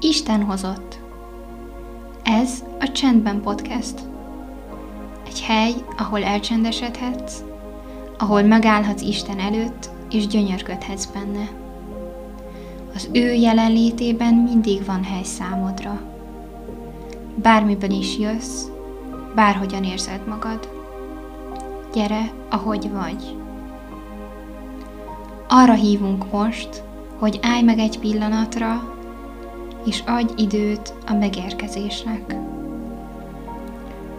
Isten hozott. Ez a Csendben Podcast. Egy hely, ahol elcsendesedhetsz, ahol megállhatsz Isten előtt, és gyönyörködhetsz benne. Az ő jelenlétében mindig van hely számodra. Bármiben is jössz, bárhogyan érzed magad. Gyere, ahogy vagy. Arra hívunk most, hogy állj meg egy pillanatra, és adj időt a megérkezésnek.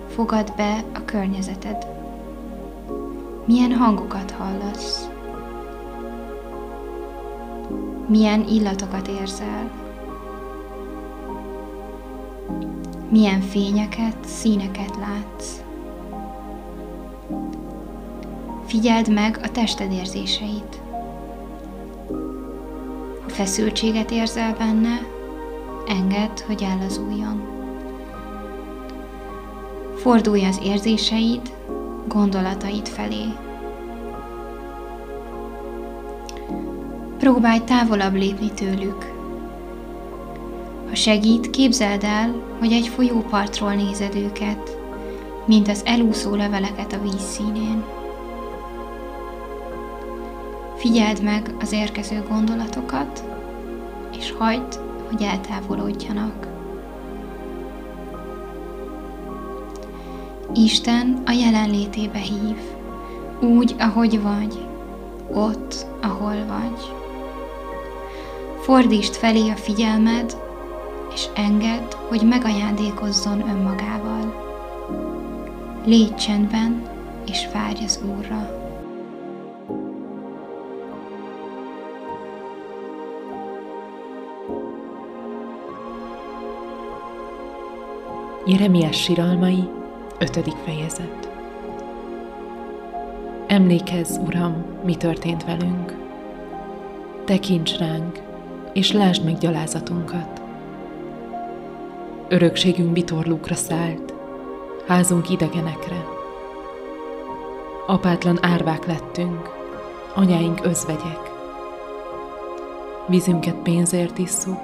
Fogad be a környezeted. Milyen hangokat hallasz? Milyen illatokat érzel? Milyen fényeket, színeket látsz? Figyeld meg a tested érzéseit. Ha feszültséget érzel benne, engedd, hogy ellazuljon. Fordulj az érzéseid, gondolataid felé. Próbálj távolabb lépni tőlük. Ha segít, képzeld el, hogy egy folyópartról nézed őket, mint az elúszó leveleket a víz színén. Figyeld meg az érkező gondolatokat, és hagyd, hogy eltávolodjanak. Isten a jelenlétébe hív, úgy, ahogy vagy, ott, ahol vagy. Fordítsd felé a figyelmed, és engedd, hogy megajándékozzon önmagával. Légy csendben, és várj az Úrra. Jeremiás siralmai, ötödik fejezet. Emlékezz, Uram, mi történt velünk. Tekints ránk, és lásd meg gyalázatunkat. Örökségünk bitorlókra szállt, házunk idegenekre. Apátlan árvák lettünk, anyáink özvegyek. Vízünket pénzért isszuk,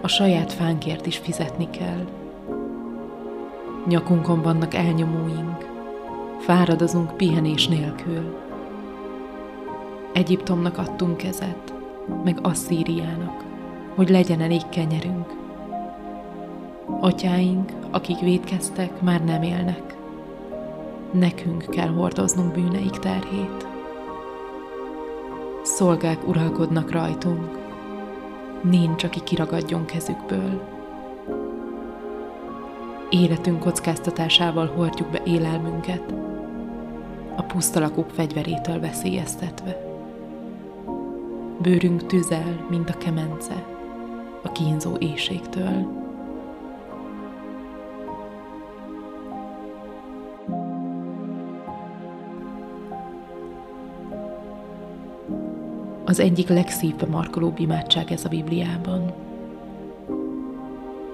a saját fánkért is fizetni kell. Nyakunkon vannak elnyomóink, fáradozunk pihenés nélkül. Egyiptomnak adtunk kezet, meg Asszíriának, hogy legyen elég kenyerünk. Atyáink, akik védkeztek, már nem élnek. Nekünk kell hordoznunk bűneik terhét. Szolgák uralkodnak rajtunk, nincs, aki kiragadjon kezükből életünk kockáztatásával hordjuk be élelmünket, a pusztalakok fegyverétől veszélyeztetve. Bőrünk tüzel, mint a kemence, a kínzó éjségtől. Az egyik legszívbe markolóbb imádság ez a Bibliában –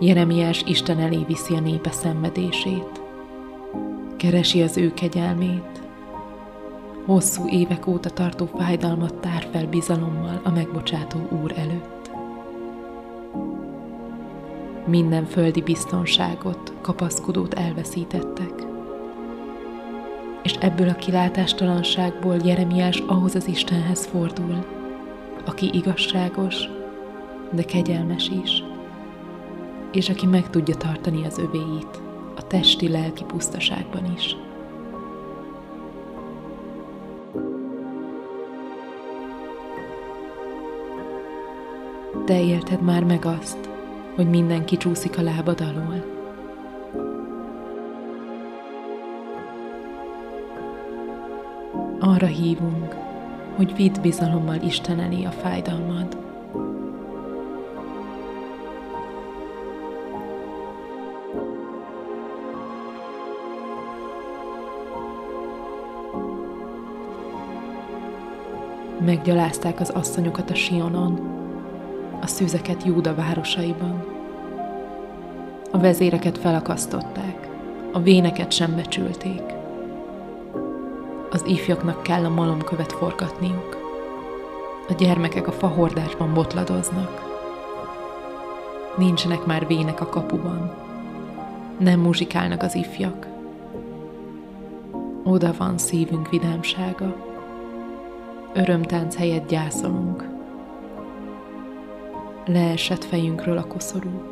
Jeremiás Isten elé viszi a népe szenvedését. Keresi az ő kegyelmét. Hosszú évek óta tartó fájdalmat tár fel bizalommal a megbocsátó Úr előtt. Minden földi biztonságot, kapaszkodót elveszítettek. És ebből a kilátástalanságból Jeremiás ahhoz az Istenhez fordul, aki igazságos, de kegyelmes is és aki meg tudja tartani az övéit a testi-lelki pusztaságban is. Te élted már meg azt, hogy mindenki csúszik a lábad alól. Arra hívunk, hogy vidd bizalommal Isten elé a fájdalmad. Meggyalázták az asszonyokat a Sionon, a szűzeket Júda városaiban. A vezéreket felakasztották, a véneket sem becsülték. Az ifjaknak kell a malomkövet forgatniuk. A gyermekek a fahordásban botladoznak. Nincsenek már vének a kapuban. Nem muzsikálnak az ifjak. Oda van szívünk vidámsága. Örömtánc helyett gyászolunk. Leesett fejünkről a koszorú.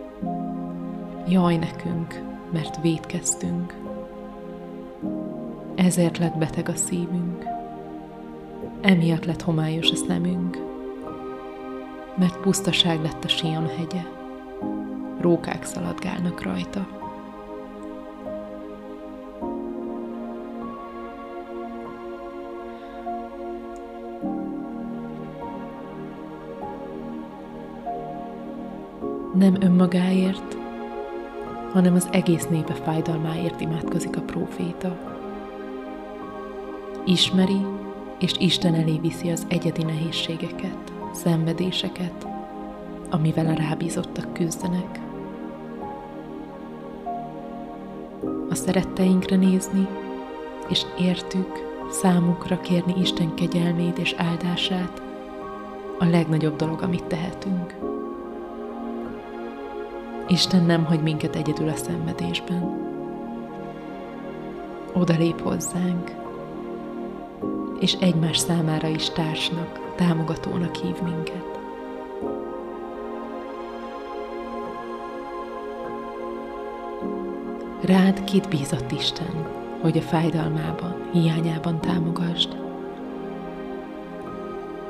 Jaj nekünk, mert védkeztünk. Ezért lett beteg a szívünk. Emiatt lett homályos a szemünk. Mert pusztaság lett a Sion hegye. Rókák szaladgálnak rajta. Nem önmagáért, hanem az egész népe fájdalmáért imádkozik a próféta. Ismeri és Isten elé viszi az egyedi nehézségeket, szenvedéseket, amivel a rábízottak küzdenek. A szeretteinkre nézni, és értük, számukra kérni Isten kegyelmét és áldását, a legnagyobb dolog, amit tehetünk. Isten nem hagy minket egyedül a szenvedésben. Oda lép hozzánk, és egymás számára is társnak, támogatónak hív minket. Rád kit bízott Isten, hogy a fájdalmában, hiányában támogasd.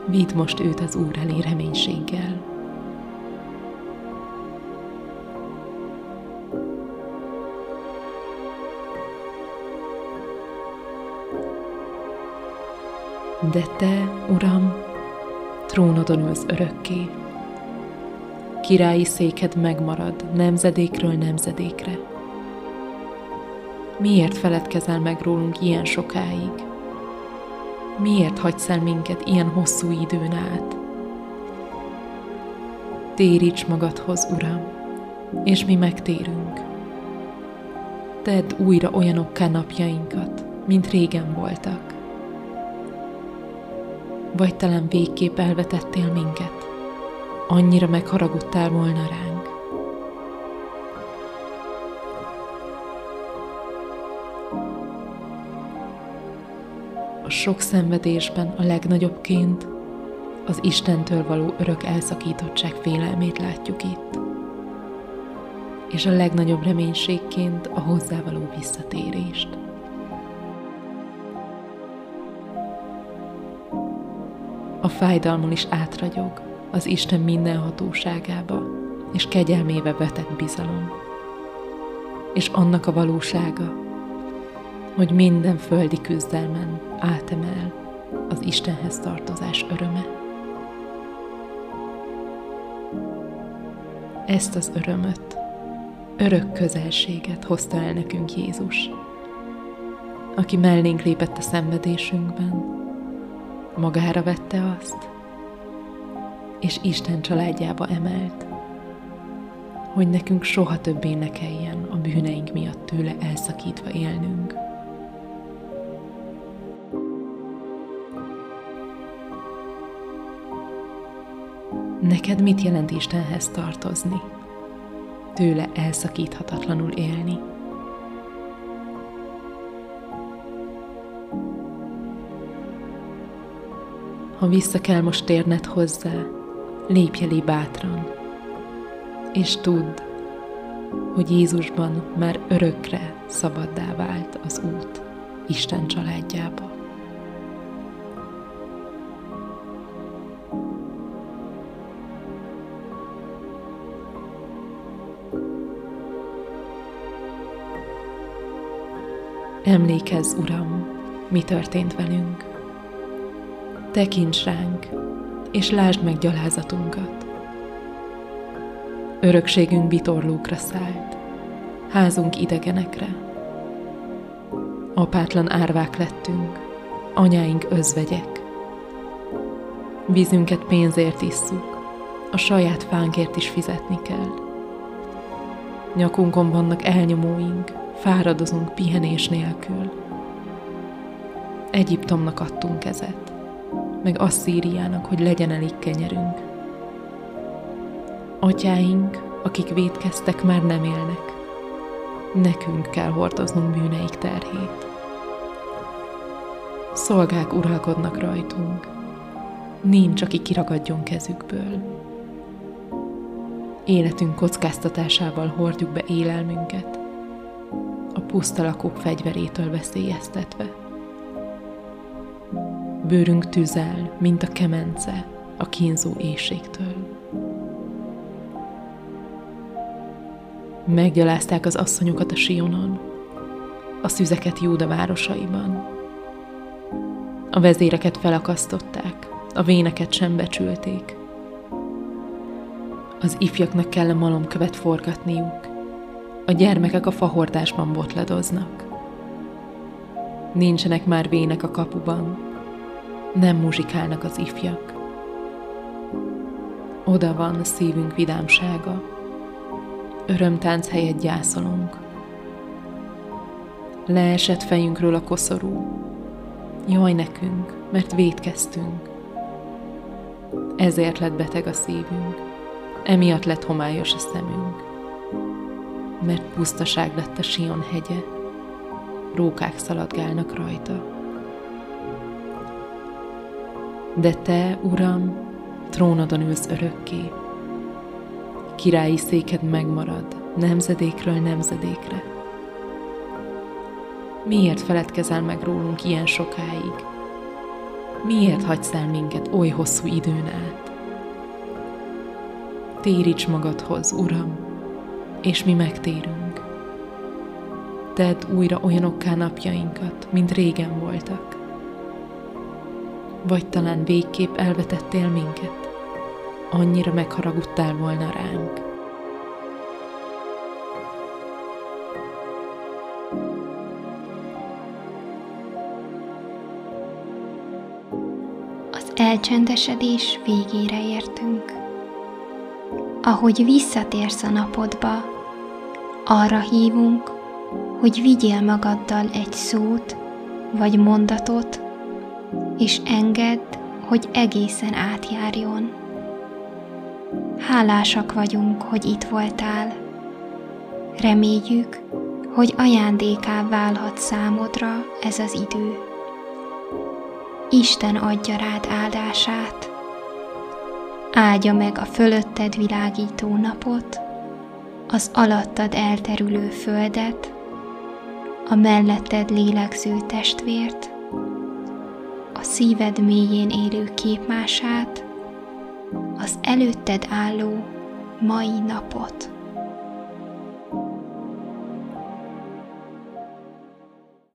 Vidd most őt az Úr elé reménységgel, De te, Uram, trónodon ülsz örökké. Királyi széked megmarad nemzedékről nemzedékre. Miért feledkezel meg rólunk ilyen sokáig? Miért hagysz el minket ilyen hosszú időn át? Téríts magadhoz, Uram, és mi megtérünk. Tedd újra olyanokká napjainkat, mint régen voltak vagy talán végképp elvetettél minket. Annyira megharagudtál volna ránk. A sok szenvedésben a legnagyobbként az Istentől való örök elszakítottság félelmét látjuk itt, és a legnagyobb reménységként a hozzávaló visszatérést. Fájdalmon is átragyog az Isten minden hatóságába és kegyelmébe vetett bizalom. És annak a valósága, hogy minden földi küzdelmen átemel az Istenhez tartozás öröme. Ezt az örömöt, örök közelséget hozta el nekünk Jézus, aki mellénk lépett a szenvedésünkben, magára vette azt, és Isten családjába emelt, hogy nekünk soha többé ne kelljen a bűneink miatt tőle elszakítva élnünk. Neked mit jelent Istenhez tartozni? Tőle elszakíthatatlanul élni? Ha vissza kell most térned hozzá, lépj elé bátran, és tudd, hogy Jézusban már örökre szabaddá vált az út Isten családjába. Emlékezz, Uram, mi történt velünk. Tekints ránk, és lásd meg gyalázatunkat. Örökségünk vitorlókra szállt, házunk idegenekre. Apátlan árvák lettünk, anyáink özvegyek. Vízünket pénzért isszuk, a saját fánkért is fizetni kell. Nyakunkon vannak elnyomóink, fáradozunk pihenés nélkül. Egyiptomnak adtunk kezet meg Asszíriának, hogy legyen elég kenyerünk. Atyáink akik védkeztek, már nem élnek. Nekünk kell hordoznunk bűneik terhét. Szolgák uralkodnak rajtunk. Nincs, aki kiragadjon kezükből. Életünk kockáztatásával hordjuk be élelmünket, a puszta lakók fegyverétől veszélyeztetve. Bőrünk tüzel, mint a kemence a kínzó éjségtől. Meggyalázták az asszonyokat a Sionon, a szüzeket Júda városaiban. A vezéreket felakasztották, a véneket sem becsülték. Az ifjaknak kell a malomkövet forgatniuk, a gyermekek a fahordásban botladoznak. Nincsenek már vének a kapuban, nem muzsikálnak az ifjak. Oda van szívünk vidámsága, örömtánc helyett gyászolunk. Leesett fejünkről a koszorú, jaj nekünk, mert védkeztünk. Ezért lett beteg a szívünk, emiatt lett homályos a szemünk. Mert pusztaság lett a Sion hegye, rókák szaladgálnak rajta. De te, Uram, trónodon ülsz örökké. Királyi széked megmarad, nemzedékről nemzedékre. Miért feledkezel meg rólunk ilyen sokáig? Miért hagysz el minket oly hosszú időn át? Téríts magadhoz, Uram, és mi megtérünk. Tedd újra olyanokká napjainkat, mint régen voltak. Vagy talán végképp elvetettél minket? Annyira megharagudtál volna ránk. Az elcsendesedés végére értünk. Ahogy visszatérsz a napodba, arra hívunk, hogy vigyél magaddal egy szót vagy mondatot, és engedd, hogy egészen átjárjon. Hálásak vagyunk, hogy itt voltál. Reméljük, hogy ajándéká válhat számodra ez az idő. Isten adja rád áldását. Áldja meg a fölötted világító napot, az alattad elterülő földet, a melletted lélegző testvért, a szíved mélyén élő képmását, az előtted álló mai napot.